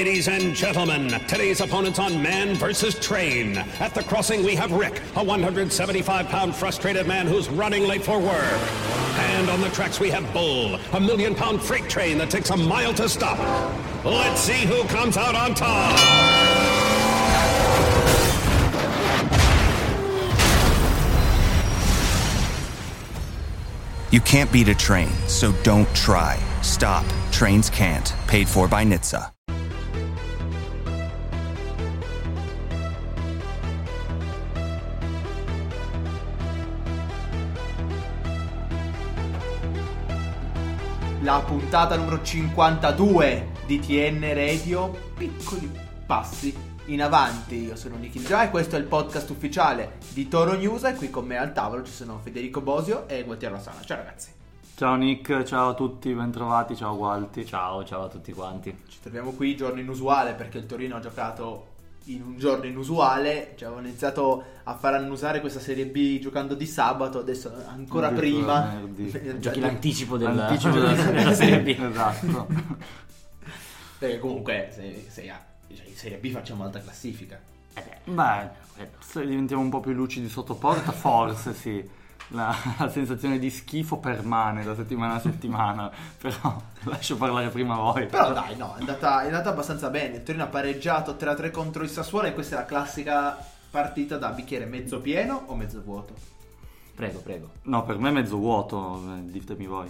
Ladies and gentlemen, today's opponents on man versus train. At the crossing, we have Rick, a 175 pound frustrated man who's running late for work. And on the tracks, we have Bull, a million pound freight train that takes a mile to stop. Let's see who comes out on top. You can't beat a train, so don't try. Stop. Trains can't. Paid for by NHTSA. La puntata numero 52 di TN Radio, piccoli passi in avanti. Io sono Nikhil Già e questo è il podcast ufficiale di Toro News e qui con me al tavolo ci sono Federico Bosio e Gualtiero Lassana. Ciao ragazzi. Ciao Nick, ciao a tutti, bentrovati, ciao Gualti. Ciao, ciao a tutti quanti. Ci troviamo qui giorno inusuale perché il Torino ha giocato in un giorno inusuale, cioè avevano iniziato a far annusare questa Serie B giocando di sabato, adesso ancora Addirittura prima. venerdì. Giochi l'anticipo del- L'anticipo della, della Serie B. esatto. Perché comunque se, se a- cioè, in Serie B facciamo alta classifica. Beh, se diventiamo un po' più lucidi sotto porta, forse sì. La, la sensazione di schifo permane da settimana a settimana, però lascio parlare prima voi. Però dai, no, è andata, è andata abbastanza bene. Il Torino ha pareggiato 3-3 contro il Sassuolo e questa è la classica partita da bicchiere mezzo pieno o mezzo vuoto. Prego, prego. No, per me è mezzo vuoto, eh, ditemi voi.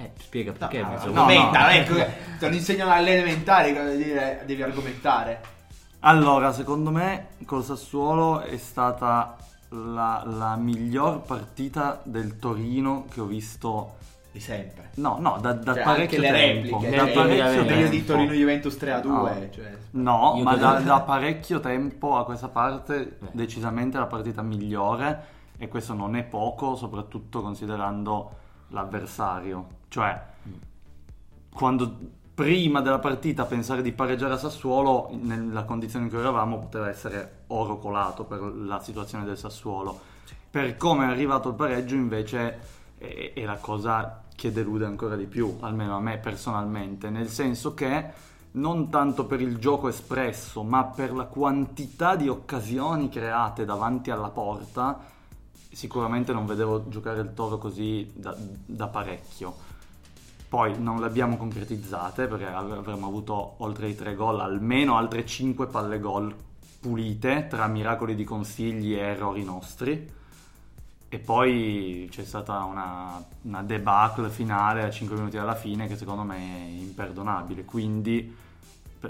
Eh, spiega perché No, mezzo no, argomenta, no. ecco, te lo insegnano alle elementari, cosa dire, devi argomentare. Allora, secondo me col Sassuolo è stata la, la miglior partita del Torino che ho visto. Di sempre. No, no, da, da Cioè, parecchio anche le tempo. repliche, da parecchio le- il periodo di tempo. Torino-Juventus 3-2, No. cioè... No, ma da, da parecchio tempo a questa parte decisamente la partita migliore e questo non è poco, soprattutto considerando l'avversario. Cioè, quando prima della partita pensare di pareggiare a Sassuolo, nella condizione in cui eravamo, poteva essere oro colato per la situazione del Sassuolo. Per come è arrivato il pareggio, invece, è, è la cosa che delude ancora di più, almeno a me personalmente, nel senso che non tanto per il gioco espresso, ma per la quantità di occasioni create davanti alla porta, sicuramente non vedevo giocare il Toro così da, da parecchio. Poi non le abbiamo concretizzate perché av- avremmo avuto oltre i tre gol, almeno altre cinque palle gol pulite tra miracoli di consigli e errori nostri. E poi c'è stata una, una debacle finale a 5 minuti dalla fine che secondo me è imperdonabile. Quindi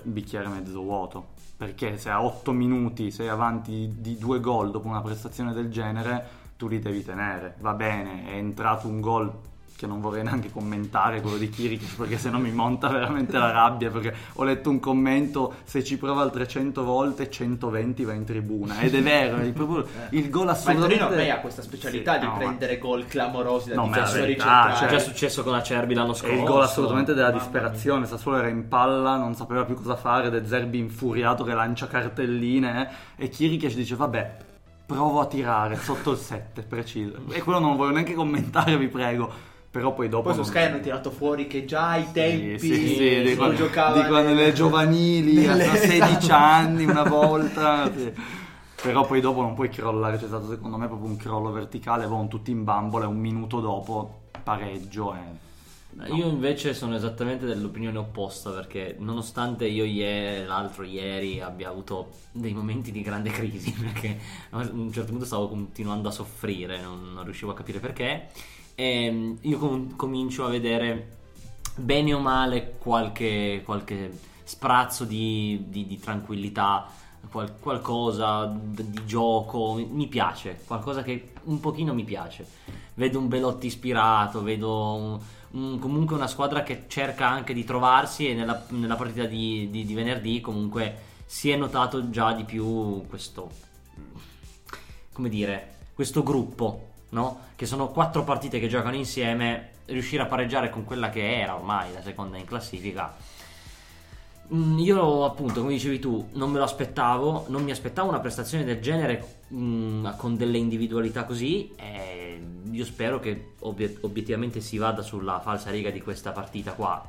bicchiere mezzo vuoto. Perché se a 8 minuti sei avanti di due gol dopo una prestazione del genere, tu li devi tenere. Va bene, è entrato un gol che non vorrei neanche commentare, quello di Kiric, perché se no mi monta veramente la rabbia, perché ho letto un commento, se ci prova altre 100 volte, 120 va in tribuna. Ed è vero, è proprio il gol Ma il assolutamente... Torino ha questa specialità Sì, di no, ma- prendere gol clamorosi da No, ma è difensori centrali. cioè- È già successo con la Cerbi l'anno È scorso. il gol assolutamente della Mamma disperazione. Sassuolo era in palla, non sapeva più cosa fare. De Zerbi infuriato che lancia cartelline. eh, e Kirikesh dice: Vabbè, provo a tirare sotto il 7, preciso. E quello non voglio neanche commentare, vi prego. Però poi dopo. Poi su non- Sky hanno tirato fuori che già ai tempi Sì, sì, sì, di, si quando, giocava di quando nelle- nelle giovanili, nelle- a 16 esatto. anni una volta. sì. Però poi dopo non puoi crollare, c'è stato secondo me proprio un crollo verticale, con tutti in bambola e un minuto dopo pareggio. E... Io invece sono esattamente dell'opinione opposta perché nonostante io ieri, l'altro ieri abbia avuto dei momenti di grande crisi perché a un certo punto stavo continuando a soffrire, non, non riuscivo a capire perché, ehm, io com- comincio a vedere bene o male qualche, qualche sprazzo di, di- di tranquillità, qual- qualcosa di gioco, mi, piace, qualcosa che un pochino mi piace. Vedo un Belotti ispirato, vedo un- un- comunque una squadra che cerca anche di trovarsi e nella, nella partita di- di venerdì comunque si è notato già di più questo, come dire, questo gruppo, no? Che sono quattro partite che giocano insieme, riuscire a pareggiare con quella che era ormai la seconda in classifica. Mm, Io appunto, come dicevi tu, non me lo aspettavo, non mi aspettavo una prestazione del genere mm, con delle individualità così e io spero che obiet- obiettivamente si vada sulla falsa riga di questa partita qua,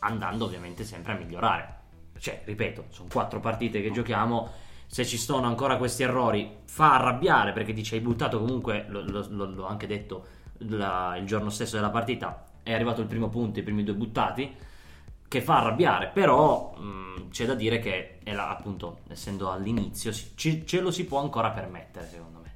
andando ovviamente sempre a migliorare, cioè, ripeto, sono quattro partite che giochiamo. Se ci sono ancora questi errori, fa arrabbiare perché ti ci hai buttato comunque, lo- l'ho anche detto la- il giorno stesso della partita, è arrivato il primo punto, i primi due buttati, che fa arrabbiare, però mh, c'è da dire che, la- appunto, essendo all'inizio, ci- ce lo si può ancora permettere, secondo me.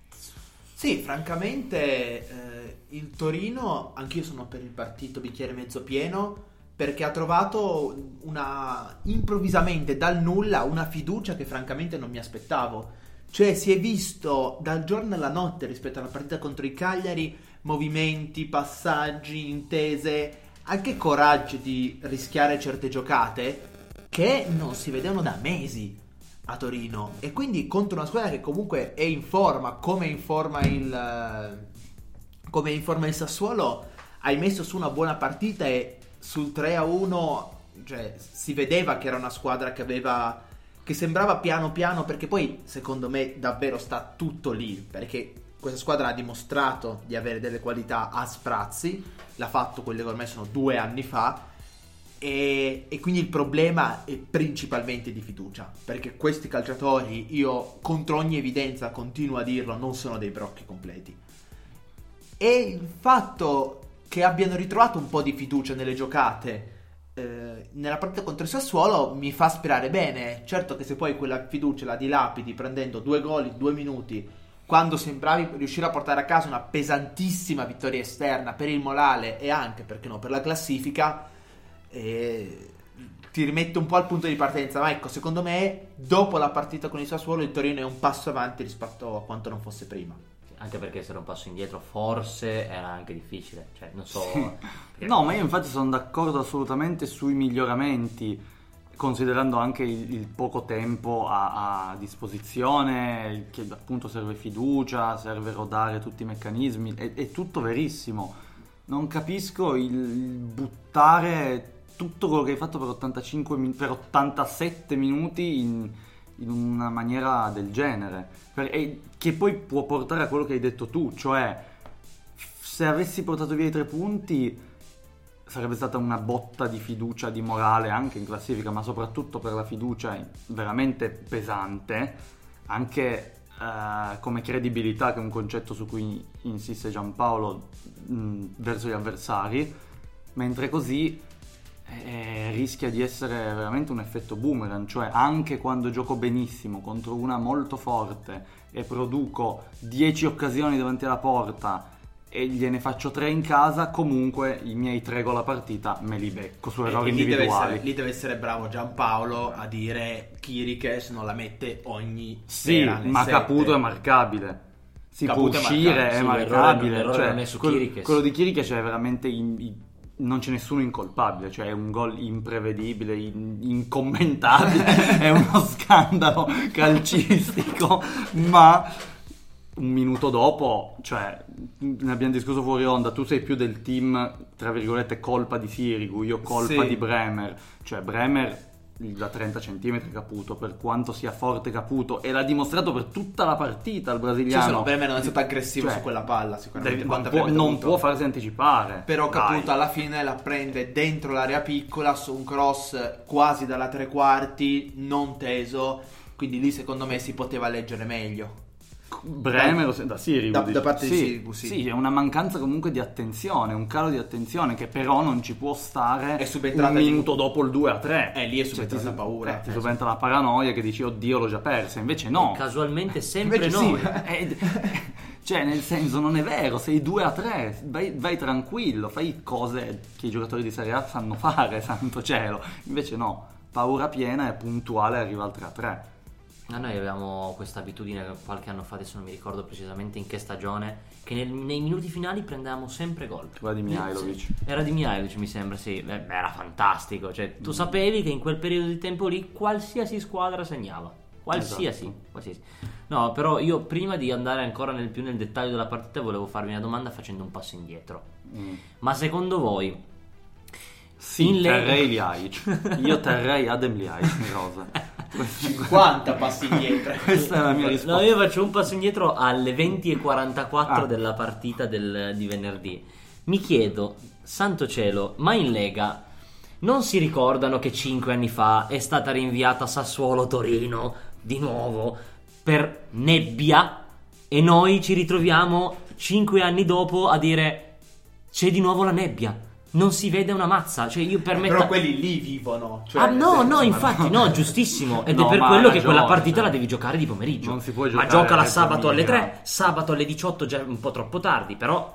Sì, francamente eh, il Torino, anch'io sono per il partito bicchiere mezzo pieno, perché ha trovato una improvvisamente dal nulla una fiducia che francamente non mi aspettavo. Cioè si è visto dal giorno alla notte rispetto alla partita contro i Cagliari movimenti, passaggi, intese, anche coraggio di rischiare certe giocate che non si vedevano da mesi a Torino e quindi contro una squadra che comunque è in forma come in forma il come in forma il Sassuolo hai messo su una buona partita e sul 3 a 1 cioè, si vedeva che era una squadra che aveva che sembrava piano piano perché poi secondo me davvero sta tutto lì perché questa squadra ha dimostrato di avere delle qualità a sprazzi l'ha fatto quelle che ormai sono due anni fa e, e quindi il problema è principalmente di fiducia, perché questi calciatori, io contro ogni evidenza continuo a dirlo, non sono dei brocchi completi. E il fatto che abbiano ritrovato un po' di fiducia nelle giocate eh, nella partita contro il Sassuolo mi fa sperare bene. Certo che se poi quella fiducia la dilapidi prendendo due gol in due minuti, quando sembravi riuscire a portare a casa una pesantissima vittoria esterna per il morale e anche, perché no, per la classifica, eh, ti rimette un po' al punto di partenza. Ma ecco, secondo me, dopo la partita con il Sassuolo, il Torino è un passo avanti rispetto a quanto non fosse prima. Anche perché essere un passo indietro forse era anche difficile, cioè non so... perché- No, ma io infatti sono d'accordo assolutamente sui miglioramenti, considerando anche il, il poco tempo a, a disposizione, che appunto serve fiducia, serve rodare tutti i meccanismi, è, è tutto verissimo. Non capisco il, buttare tutto quello che hai fatto per, 85 min- per 87 minuti in, in una maniera del genere, Per- e che poi può portare a quello che hai detto tu, cioè se avessi portato via i tre punti sarebbe stata una botta di fiducia, di morale anche in classifica, ma soprattutto per la fiducia veramente pesante, anche eh, come credibilità, che è un concetto su cui insiste Giampaolo mh, verso gli avversari, mentre così eh, rischia di essere veramente un effetto boomerang, cioè anche quando gioco benissimo contro una molto forte e produco 10 occasioni davanti alla porta e gliene faccio 3 in casa, comunque i miei 3 gol a partita me li becco su errori E lì deve, individuali. essere, lì deve essere bravo Giampaolo a dire Kirikes non la mette ogni Sì, ma sette. Caputo è marcabile. Si Caputo può è uscire, marcabile, è marcabile. l'errore- l'errore cioè, è quello, quello di Chiriches è veramente in- in- non c'è nessuno incolpabile, cioè è un gol imprevedibile, in- incommentabile, è uno scandalo calcistico, ma un minuto dopo, cioè ne abbiamo discusso fuori onda, tu sei più del team, tra virgolette, colpa di Sirigu, io colpa Sì. di Bremer, cioè Bremer da 30 cm Caputo, per quanto sia forte Caputo, e l'ha dimostrato per tutta la partita il Sì, brasiliano. se no, Bremer non è stato aggressivo Cioè, su quella palla sicuramente Deve- non, può, non può farsi anticipare. Però Dai. Caputo alla fine la prende dentro l'area piccola su un cross quasi dalla tre quarti, non teso, quindi lì secondo me si poteva leggere meglio. Bremer da, da Sirigu, Da- da parte di Sì, Sirigu, sì. è una mancanza comunque di attenzione, un calo di attenzione che però non ci può stare È subentrata un di- minuto dopo il 2 a 3. Eh, lì è subentrata ti, la paura. eh, ti Eh, subentra la paranoia che dici oddio l'ho già persa, invece no. Casualmente sempre Invece noi. sì. Eh, cioè, nel senso, non è vero, sei 2 a 3, vai, vai tranquillo, fai cose che i giocatori di Serie A sanno fare, santo cielo. Invece no, paura piena e puntuale arriva al 3 a 3. Ma noi avevamo questa abitudine qualche anno fa, adesso non mi ricordo precisamente in che stagione, che nel- nei minuti finali prendevamo sempre gol. Quella di Mihailovic. Sì, Era di Mihailovic mi sembra, sì, Eh, beh, era fantastico, cioè Mm. tu sapevi che in quel periodo di tempo lì qualsiasi squadra segnava. Qualsiasi, Esatto. qualsiasi. No, però io prima di andare ancora nel più nel dettaglio della partita volevo farvi una domanda facendo un passo indietro. Mm. Ma secondo voi Sì, In terrei Liaic. Io terrei Adem Liaic in rosa. 50 passi indietro. Questa è la mia risposta. No, io faccio un passo indietro alle 20.44 Ah. della partita del- di venerdì. Mi chiedo, santo cielo, ma in Lega non si ricordano che 5 anni fa è stata rinviata Sassuolo-Torino di nuovo per nebbia e noi ci ritroviamo 5 anni dopo a dire c'è di nuovo la nebbia. Non si vede una mazza, cioè io per me Però quelli lì vivono. Cioè, ah no, senso, no, ma infatti, no, giustissimo. Ed No, è per ma quello che ragione, quella partita cioè. la devi giocare di pomeriggio. Non si può ma giocare giocala alle sabato alle 3, 2000. sabato alle 18 già un po' troppo tardi, però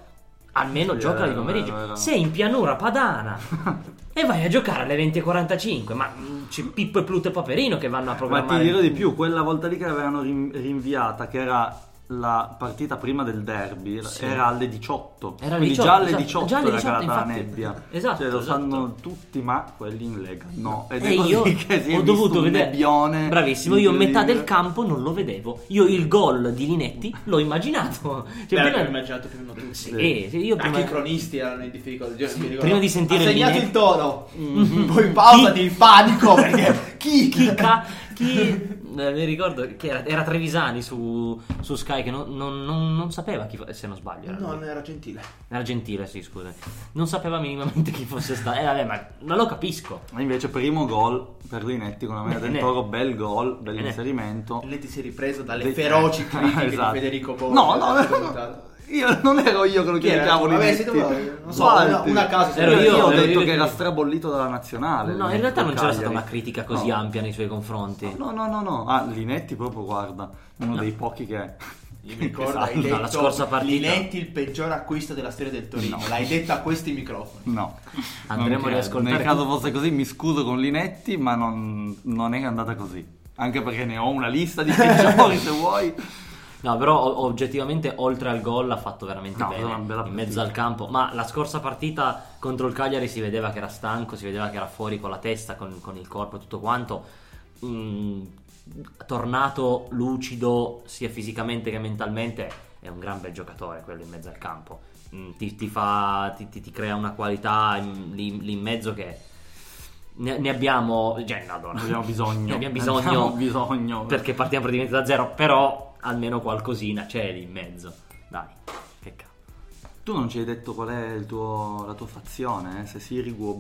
almeno Sì, giocala di vero, pomeriggio. vero, vero. Sei in pianura padana e vai a giocare alle 20.45, ma mm, c'è Pippo e Pluto e Paperino che vanno a Ma programmare. ti dirò di più, quella volta lì che l'avevano rin- rinviata, che era la partita prima del derby, Sì. era alle 18. Era alle Quindi 18, già alle esatto, 18 già alle era 18, calata la nebbia. Esatto, Cioè, lo esatto. sanno tutti, ma quelli in Lega no. Ed E è così io che si è ho dovuto vedere. nebbione Bravissimo, io metà del campo non lo vedevo. Io il gol di Linetti l'ho immaginato. Cioè, Beh, prima- immaginato più o meno tutti. Sì, sì, io prima... Anche i cronisti erano in difficoltà. Ricordo- prima di sentire ha segnato il tono. Mhm. Poi pausa Chi- di panico perché chi? chi, ca- chi- eh, mi ricordo che era, era Trevisani su, su Sky che non, non- non- non sapeva chi fo- se non sbaglio era, No, lui. era gentile. era gentile sì scusa non sapeva minimamente chi fosse stato eh vabbè ma non lo capisco Ma invece primo gol per Linetti con la maglia del. Toro, bel gol, bel Bene. inserimento. Lei ti si è ripreso dalle De- feroci critiche Esatto. di Federico. No, no, no, no, io non ero io che lo Chi era? criticavo Vabbè, Linetti. non so, Guardi. una- una a caso Ero io, voi. ho detto io che era strabollito dalla nazionale. no in realtà non c'era stata una critica così No. ampia nei suoi confronti No, no, no, no. Ah, Linetti proprio, guarda, uno dei pochi che... Io mi ricordo, che hai detto la scorsa partita. Linetti il peggior acquisto della storia del Torino. L'hai detto a questi microfoni. No. Andremo a riascoltare. Nel caso fosse così mi scuso con Linetti, ma non, non è andata così. Anche perché ne ho una lista di peggiori se vuoi. No, però oggettivamente oltre al gol ha fatto veramente No, bene in mezzo partita. al campo. Ma la scorsa partita contro il Cagliari si vedeva che era stanco, si vedeva che era fuori con la testa, con, con il corpo e tutto quanto. Mm, tornato lucido sia fisicamente che mentalmente, è un gran bel giocatore quello in mezzo al campo. Mm, ti, ti fa, ti, ti- crea una qualità in- lì, lì in mezzo che ne, ne abbiamo, cioè, no, allora, Ne abbiamo bisogno. ne abbiamo Ne bisogno, abbiamo bisogno. perché partiamo praticamente da zero, però almeno qualcosina c'è lì in mezzo. Dai, che cazzo. Tu non ci hai detto qual è il tuo- la tua fazione, eh? se Sirigu o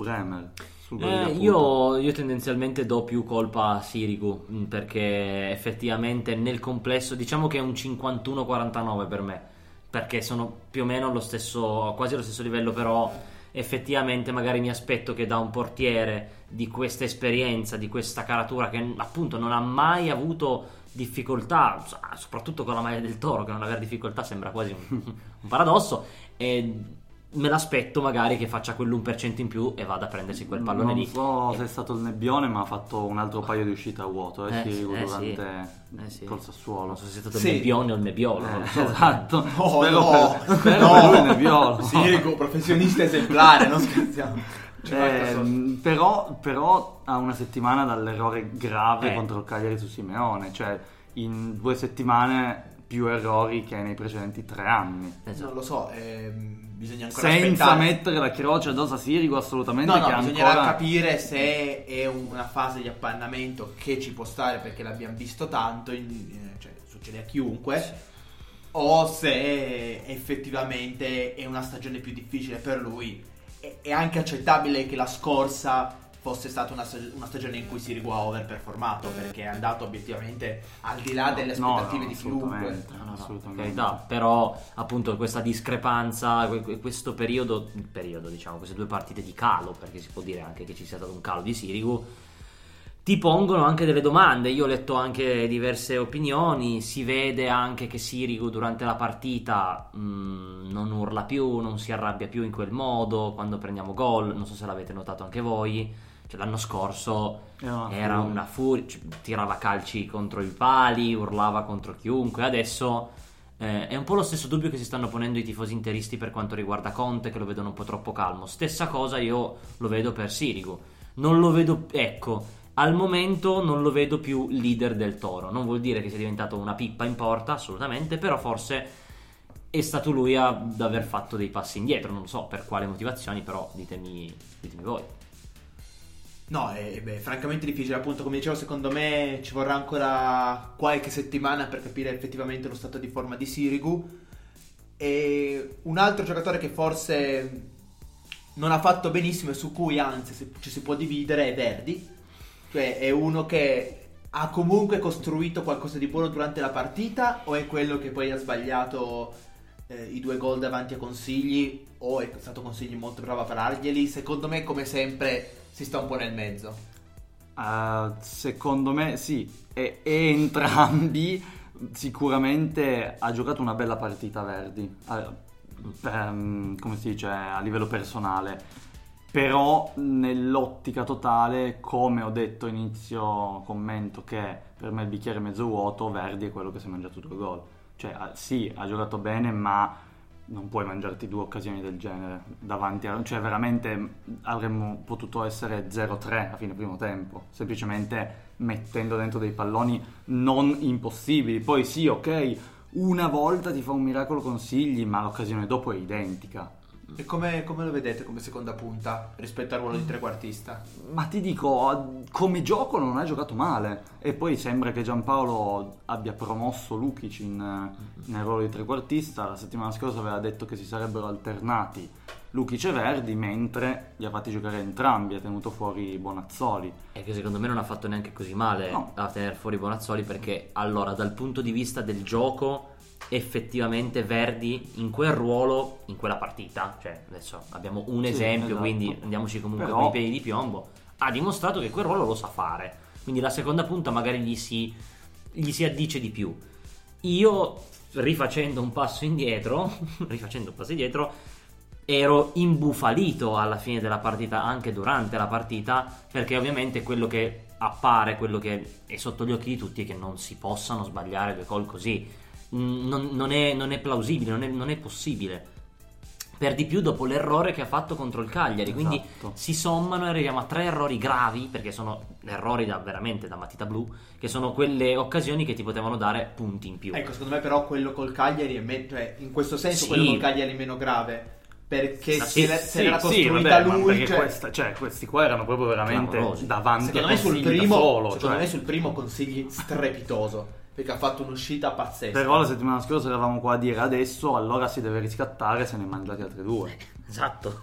di Eh, io, io tendenzialmente do più colpa a Sirigu mh, perché effettivamente nel complesso diciamo che è un 51-49 per me perché sono più o meno allo stesso, quasi allo stesso livello però effettivamente magari mi aspetto che da un portiere di questa esperienza, di questa caratura che appunto non ha mai avuto difficoltà, so- soprattutto con la maglia del toro che non avere difficoltà sembra quasi un, un paradosso e me l'aspetto magari che faccia quell'1% in più e vada a prendersi quel pallone non lì. so E- se è stato il nebbione, ma ha fatto un altro paio di uscite a vuoto, eh, Eh, eh, durante sì. Eh, sì. col Sassuolo. Non so se sia stato Sì. il nebbione o il nebbiolo. non lo so. Esatto. Oh, spero no, per, spero no. per lui Nebbiolo. Sirico, professionista esemplare, non scherziamo. Eh, però, però ha una settimana dall'errore grave Eh. contro il Cagliari su Simeone, cioè in due settimane più errori che nei precedenti tre anni. Esatto. Non lo so, ehm, bisogna ancora Senza aspettare. mettere la croce addosso a Sirigu assolutamente No, no, che bisognerà ancora... capire se è una fase di appannamento che ci può stare perché l'abbiamo visto tanto, in- eh, cioè succede a chiunque, o se effettivamente è una stagione più difficile per lui. È, anche accettabile che la scorsa fosse stata una, stag- una stagione in cui Sirigu ha overperformato perché è andato obiettivamente al di là delle No, aspettative no, di chiunque. assolutamente, No, no, no, carità, però appunto questa discrepanza, que- que- questo periodo, periodo diciamo, queste due partite di calo, perché si può dire anche che ci sia stato un calo di Sirigu, ti pongono anche delle domande. Io ho letto anche diverse opinioni. Si vede anche che Sirigu durante la partita mh, non urla più, non si arrabbia più in quel modo quando prendiamo gol. Non so se l'avete notato anche voi. Cioè, l'anno scorso Era una era furia. una furia, cioè, tirava calci contro i pali, urlava contro chiunque. Adesso eh, è un po' lo stesso dubbio che si stanno ponendo i tifosi interisti per quanto riguarda Conte, che lo vedono un po' troppo calmo. Stessa cosa io lo vedo per Sirigu. Non lo vedo, ecco, al momento non lo vedo più leader del Toro. Non vuol dire che sia diventato una pippa in porta, assolutamente, però forse è stato lui ad aver fatto dei passi indietro. Non so per quale motivazioni, però ditemi, ditemi voi. No, è beh, francamente difficile, appunto, come dicevo, secondo me ci vorrà ancora qualche settimana per capire effettivamente lo stato di forma di Sirigu. E un altro giocatore che forse non ha fatto benissimo e su cui anzi ci si può dividere è Verdi. Cioè è uno che ha comunque costruito qualcosa di buono durante la partita o è quello che poi ha sbagliato eh, i due gol davanti a Consigli o è stato Consigli molto bravo a pararglieli? Secondo me come sempre si sta un po' nel mezzo. Uh, secondo me sì, e, e entrambi sicuramente ha giocato una bella partita Verdi, uh, um, come si dice, a livello personale. Però nell'ottica totale, come ho detto inizio commento che per me il bicchiere è mezzo vuoto, Verdi è quello che si è mangiato due gol. Cioè ah, sì, ha giocato bene, ma non puoi mangiarti due occasioni del genere davanti a... Cioè veramente avremmo potuto essere 0-3 a fine primo tempo, semplicemente mettendo dentro dei palloni non impossibili. Poi sì, ok, una volta ti fa un miracolo consigli, ma l'occasione dopo è identica. E come, come lo vedete come seconda punta rispetto al ruolo di trequartista? Ma ti dico, come gioco non ha giocato male. E poi sembra che Giampaolo abbia promosso Lukic in, nel ruolo di trequartista. La settimana scorsa aveva detto che si sarebbero alternati Lukic e Verdi, mentre li ha fatti giocare entrambi, ha tenuto fuori Bonazzoli. E che secondo me non ha fatto neanche così male No. a tenere fuori Bonazzoli perché allora dal punto di vista del gioco effettivamente Verdi in quel ruolo, in quella partita, cioè adesso abbiamo un Sì, esempio, esatto. quindi andiamoci comunque Però- con i piedi di piombo, ha dimostrato che quel ruolo lo sa fare. Quindi la seconda punta magari gli si, gli si addice di più. Io, rifacendo un passo indietro, rifacendo un passo indietro, ero imbufalito alla fine della partita, anche durante la partita, perché ovviamente quello che appare, quello che è sotto gli occhi di tutti è che non si possano sbagliare due gol così. Mm, Non, non è, non è plausibile, non è, non è possibile. Per di più dopo l'errore che ha fatto contro il Cagliari, quindi Esatto. si sommano e arriviamo a tre errori gravi, perché sono errori da, veramente da matita blu, che sono quelle occasioni che ti potevano dare punti in più. Ecco, secondo me però quello col Cagliari è me- cioè, in questo senso Sì. quello col Cagliari è meno grave. Perché Ah, se, sì, l'è- sì, se l'era sì, costruita vabbè, ma lui. cioè, questa- cioè, questi qua erano proprio veramente Clamorosi. davanti secondo a me sul primo, solo. secondo cioè. me sul primo consigli strepitoso. Perché ha fatto un'uscita pazzesca. Però la settimana scorsa eravamo qua a dire adesso allora si deve riscattare se ne è mangiati altre due. Esatto.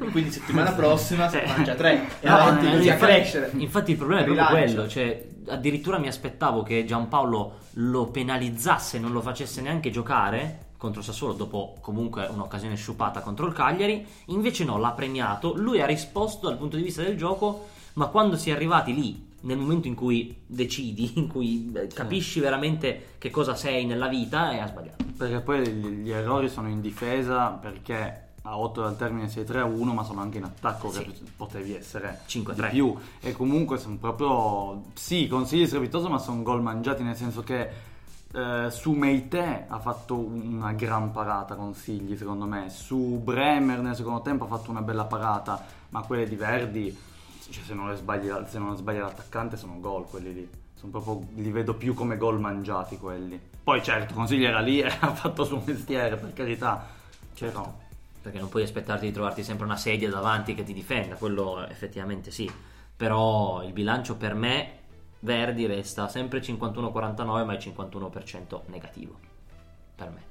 E quindi settimana prossima se ne Eh. mangia tre. E No, avanti eh, così a infatti, crescere. infatti il problema è proprio Rilancio. quello, cioè addirittura mi aspettavo che Giampaolo lo penalizzasse, non lo facesse neanche giocare contro Sassuolo dopo comunque un'occasione sciupata contro il Cagliari, invece no, l'ha premiato, lui ha risposto dal punto di vista del gioco, ma quando si è arrivati lì nel momento in cui decidi, in cui eh, capisci veramente che cosa sei nella vita e ha sbagliato. Perché poi gli, gli errori sono in difesa perché a 8 dal termine sei 3-1 ma sono anche in attacco Sì. che potevi essere 5-3. di più e comunque sono proprio sì consigli strepitoso ma sono gol mangiati nel senso che eh, su Meite ha fatto una gran parata consigli secondo me su Bremer nel secondo tempo ha fatto una bella parata ma quelle di Verdi cioè, se, non le sbagli, se non sbaglia l'attaccante sono gol quelli lì sono proprio, li vedo più come gol mangiati quelli poi certo consigli era lì e ha fatto il suo mestiere per carità Certo. Però- Perché non puoi aspettarti di trovarti sempre una sedia davanti che ti difenda, quello effettivamente sì. Però il bilancio per me, Verdi, resta sempre 51-49, ma è 51% negativo. Per me.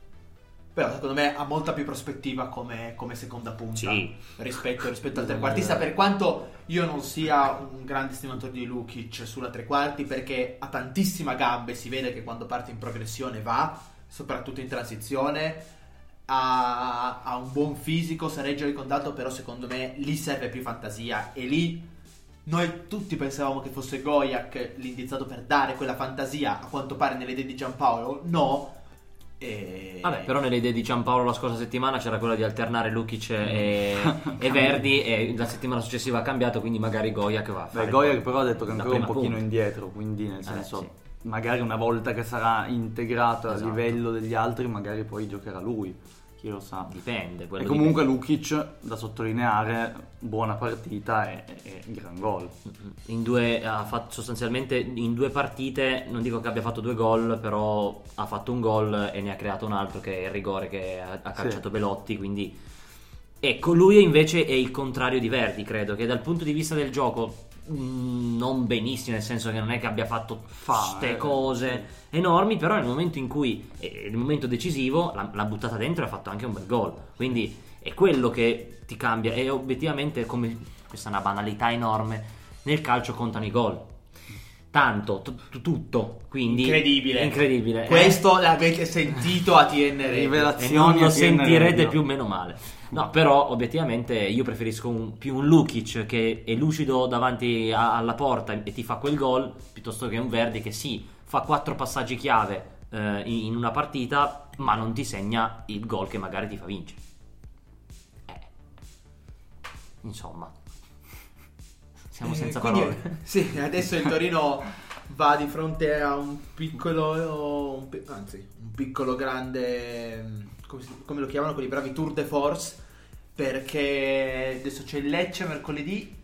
Però secondo me ha molta più prospettiva come, come seconda punta Sì. rispetto, rispetto al trequartista. Per quanto io non sia un grande stimatore di Lukic sulla tre quarti, perché ha tantissima gambe, si vede che quando parte in progressione va, soprattutto in transizione. Ha, ha un buon fisico, sa reggere il contatto, però secondo me lì serve più fantasia. E lì noi tutti pensavamo che fosse Goyak l'indizzato per dare quella fantasia, a quanto pare nelle idee di Giampaolo, no. E... Vabbè, però nelle idee di Giampaolo la scorsa settimana c'era quella di alternare Lukic e, e Verdi e la settimana successiva ha cambiato, quindi magari Goya che va a fare Beh, Goya però ha detto che è ancora un pochino punta. indietro, quindi nel Eh, senso sì. magari una volta che sarà integrato Esatto. a livello degli altri, magari poi giocherà lui, chi lo sa. Dipende. E comunque Lukic, da sottolineare, buona partita e, e gran gol. In due, ha fatto sostanzialmente in due partite, non dico che abbia fatto due gol, però ha fatto un gol e ne ha creato un altro che è il rigore che ha, ha calciato Belotti, quindi ecco, lui invece è il contrario di Verdi, credo, che dal punto di vista del gioco non benissimo, nel senso che non è che abbia fatto Fa, queste eh, cose enormi, però nel momento in cui, eh, nel momento decisivo, l'ha, l'ha buttata dentro e ha fatto anche un bel gol, quindi è quello che ti cambia. E obiettivamente come questa è una banalità enorme nel calcio contano i gol. Tanto t- tutto quindi Incredibile. incredibile. Questo l'avete sentito a TN Radio. E non lo sentirete più meno male. No, però obiettivamente io preferisco un- più un Lukic che è lucido davanti a- alla porta e ti fa quel gol piuttosto che un Verdi che sì, fa quattro passaggi chiave eh, in una partita, ma non ti segna il gol che magari ti fa vincere. Eh. Insomma, siamo Eh, senza quindi- parole. Sì, adesso il Torino va di fronte a un piccolo, un anzi, un piccolo grande, come, si- come lo chiamano quelli bravi, tour de force, perché adesso c'è il Lecce mercoledì,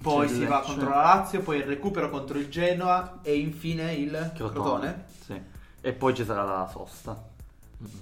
poi C'è si va contro la Lazio, poi il recupero contro il Genoa e infine il Crotone. Sì. E poi ci sarà la sosta.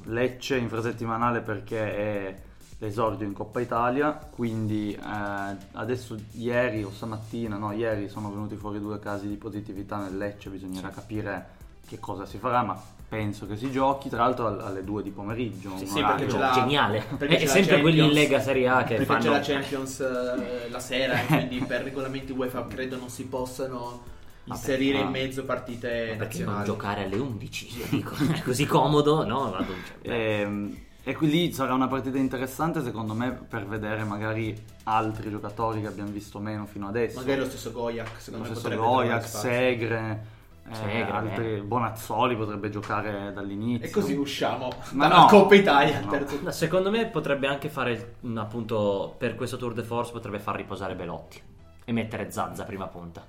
Lecce infrasettimanale perché è l'esordio in Coppa Italia, quindi eh, adesso ieri o stamattina, no, ieri sono venuti fuori due casi di positività nel Lecce, bisognerà capire che cosa si farà, ma penso che si giochi, tra l'altro al- alle due di pomeriggio. Sì, sì, perché c'è la- Geniale. perché È c'è la sempre quelli in. Lega Serie A che Perché fanno c'è la Champions eh, la sera e quindi per regolamenti UEFA credo non si possano inserire in mezzo partite perché non nazionali. giocare alle 11 io dico, è così comodo no vado cioè, Ehm, E, quindi sarà una partita interessante secondo me per vedere magari altri giocatori che abbiamo visto meno fino adesso. Magari lo stesso Goyak, lo secondo me stesso Goyak, spazio. Segre, eh, altri-. Bonazzoli potrebbe giocare dall'inizio. E così usciamo Ma dalla no, Coppa Italia. no. terzo- Secondo me potrebbe anche fare mm, appunto per questo tour de force potrebbe far riposare Belotti e mettere Zazza prima punta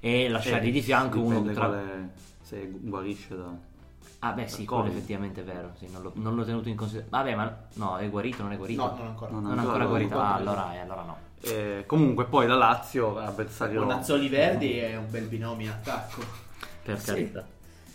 e lasciargli di fianco uno tra... quale- se guarisce da... Ah beh sì, quello effettivamente è vero, sì, non, l'ho, non l'ho tenuto in considerazione. Vabbè ma no, è guarito, non è guarito? No, non ancora. Non Non è ancora, ancora guarito, ah, allora, eh, allora no. Eh, comunque poi la Lazio, avversario... Bonazzoli Verdi è un bel binomio in attacco. Per Sì. carità.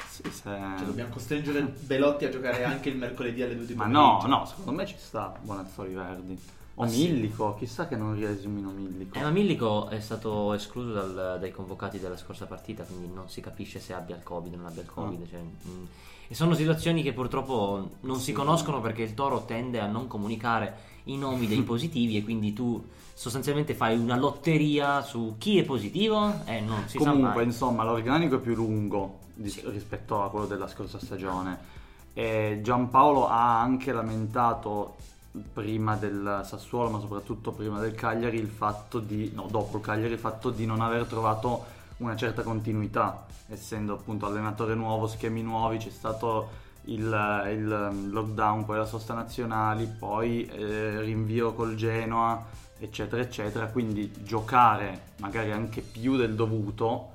Sì, se- Cioè, dobbiamo costringere Belotti a giocare anche il mercoledì alle 2 di Ma no, no, secondo me ci sta Bonazzoli Verdi. O Ah, sì? Millico, chissà che non riesimino Millico. Eh, ma Millico è stato escluso dal- dai convocati della scorsa partita, quindi non si capisce se abbia il Covid o non abbia il Covid. cioè, mm. E sono situazioni che purtroppo non si conoscono perché il Toro tende a non comunicare i nomi dei positivi e quindi tu sostanzialmente fai una lotteria su chi è positivo e non si sa Comunque, insomma, l'organico è più lungo di- rispetto a quello della scorsa stagione. E Giampaolo ha anche lamentato prima del Sassuolo, ma soprattutto prima del Cagliari, il fatto di, no, dopo il Cagliari, il fatto di non aver trovato una certa continuità, essendo appunto allenatore nuovo, schemi nuovi, c'è stato il, il lockdown, poi la sosta nazionali, poi eh, rinvio col Genoa, eccetera, eccetera. Quindi giocare magari anche più del dovuto,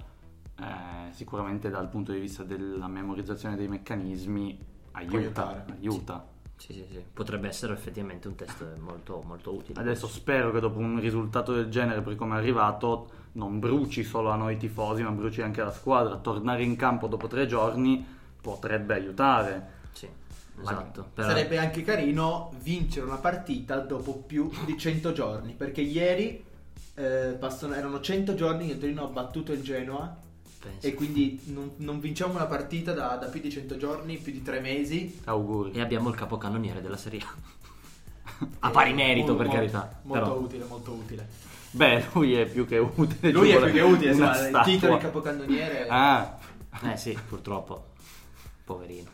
eh, sicuramente dal punto di vista della memorizzazione dei meccanismi, aiuta. aiutare, aiuta. Sì, sì, sì. Potrebbe essere effettivamente un test molto, molto utile. Adesso spero che dopo un risultato del genere, per come è arrivato, non bruci solo a noi tifosi, ma bruci anche la squadra. Tornare in campo dopo tre giorni potrebbe aiutare. Sì, esatto. Però- Sarebbe anche carino vincere una partita dopo più di 100 giorni, perché ieri eh, passano- erano 100 giorni che il Torino ha battuto il Genoa penso. e quindi non, non vinciamo una partita da, da più di 100 giorni, più di 3 mesi. Auguri. E abbiamo il capocannoniere della Serie A. A pari merito, Mo- per carità. Molto Però- utile, molto utile. Beh, lui è più che utile. Lui è più che utile, insomma, il titolo di capocannoniere. Ah, Eh sì, purtroppo. Poverino.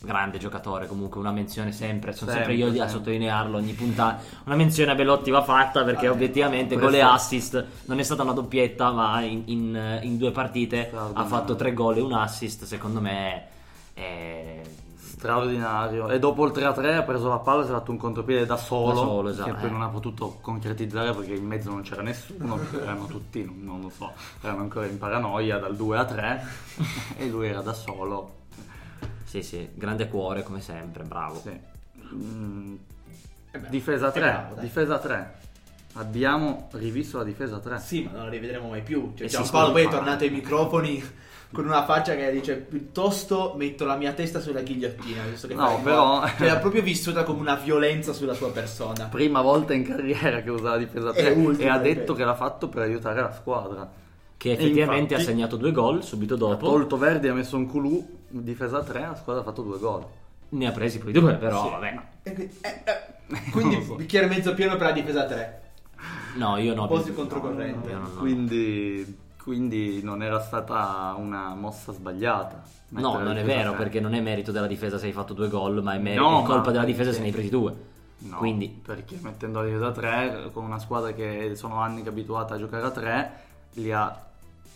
Grande giocatore, comunque una menzione sempre, sono sempre, Sempre, io a sempre. sottolinearlo ogni puntata. Una menzione a Belotti va fatta perché Ah, obiettivamente questo- gol e assist non è stata una doppietta, ma in, in- in due partite ha fatto tre gol e un assist. Secondo me è straordinario. E dopo il 3-3 ha preso la palla e si è fatto un contropiede da solo, Da solo, esatto, che poi eh. non ha potuto concretizzare perché in mezzo non c'era nessuno, erano tutti, non, non lo so, erano ancora in paranoia dal 2 a 3 e lui era da solo. Sì, sì, grande cuore come sempre, bravo. Sì. Mm, beh, difesa è 3, bravo, difesa 3. Abbiamo rivisto la difesa 3. Sì, ma non la rivedremo mai più. Cioè, Giampaolo poi è tornato ai microfoni con una faccia che dice piuttosto metto la mia testa sulla ghigliottina. Visto che No, però-. Cioè, l'ha proprio vissuta come una violenza sulla sua persona. Prima volta in carriera che usa la difesa 3 E e, ha detto che l'ha fatto per aiutare la squadra. Che effettivamente infatti- ha segnato due gol subito Ha dopo. tolto Verdi, ha messo un culù, difesa 3, la squadra ha fatto due gol. Ne ha presi poi due, però Sì. vabbè. E quindi- eh, eh, Quindi bicchiere mezzo pieno per la difesa 3. No, io no. Un po' più- di controcorrente. io no, no. Quindi, quindi non era stata una mossa sbagliata. No, non è vero, difesa tre. perché non è merito della difesa se hai fatto due gol, ma è merito, No, è colpa ma- della difesa se ne hai presi due. No, Quindi, perché mettendo la difesa 3 con una squadra che sono anni che è abituata a giocare a 3 li ha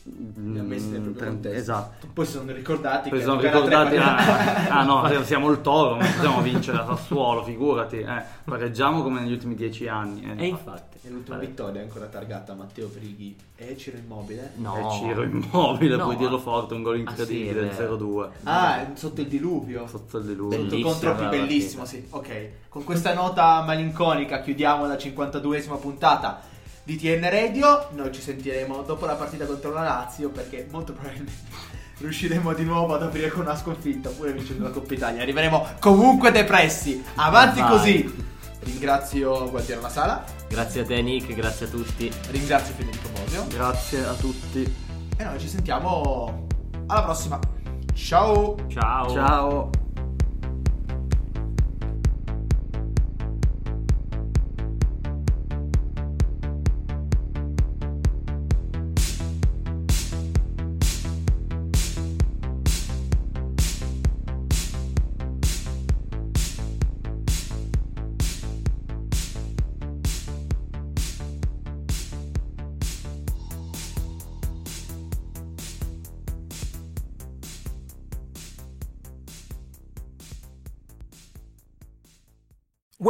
mm, proprio tre- contesto. Esatto. Poi si sono ricordati Poi che sono ricordati, ah, ah, no, siamo il toro, non possiamo vincere a Sassuolo, figurati, eh, pareggiamo come negli ultimi dieci anni. eh. e infatti. E l'ultima vittoria è ancora targata a Matteo Brighi e Ciro Immobile. No. E Ciro immobile, No. puoi dirlo forte, un gol Ah, incredibile, sì, è vero. 0-2. Ah, sotto il diluvio. Sotto il diluvio. Detto Bellissima contro bellissimo, sì. Ok. Con questa nota malinconica chiudiamo la 52esima puntata di TN Radio. Noi ci sentiremo dopo la partita contro la Lazio perché molto probabilmente riusciremo di nuovo ad aprire con una sconfitta oppure vincendo la Coppa Italia. Arriveremo comunque depressi. Avanti Vai. così. Ringrazio Gualtiero La Sala, Grazie a te Nick, grazie a tutti. ringrazio Federico Bosio Grazie a tutti. e noi ci sentiamo alla prossima. Ciao! Ciao. Ciao.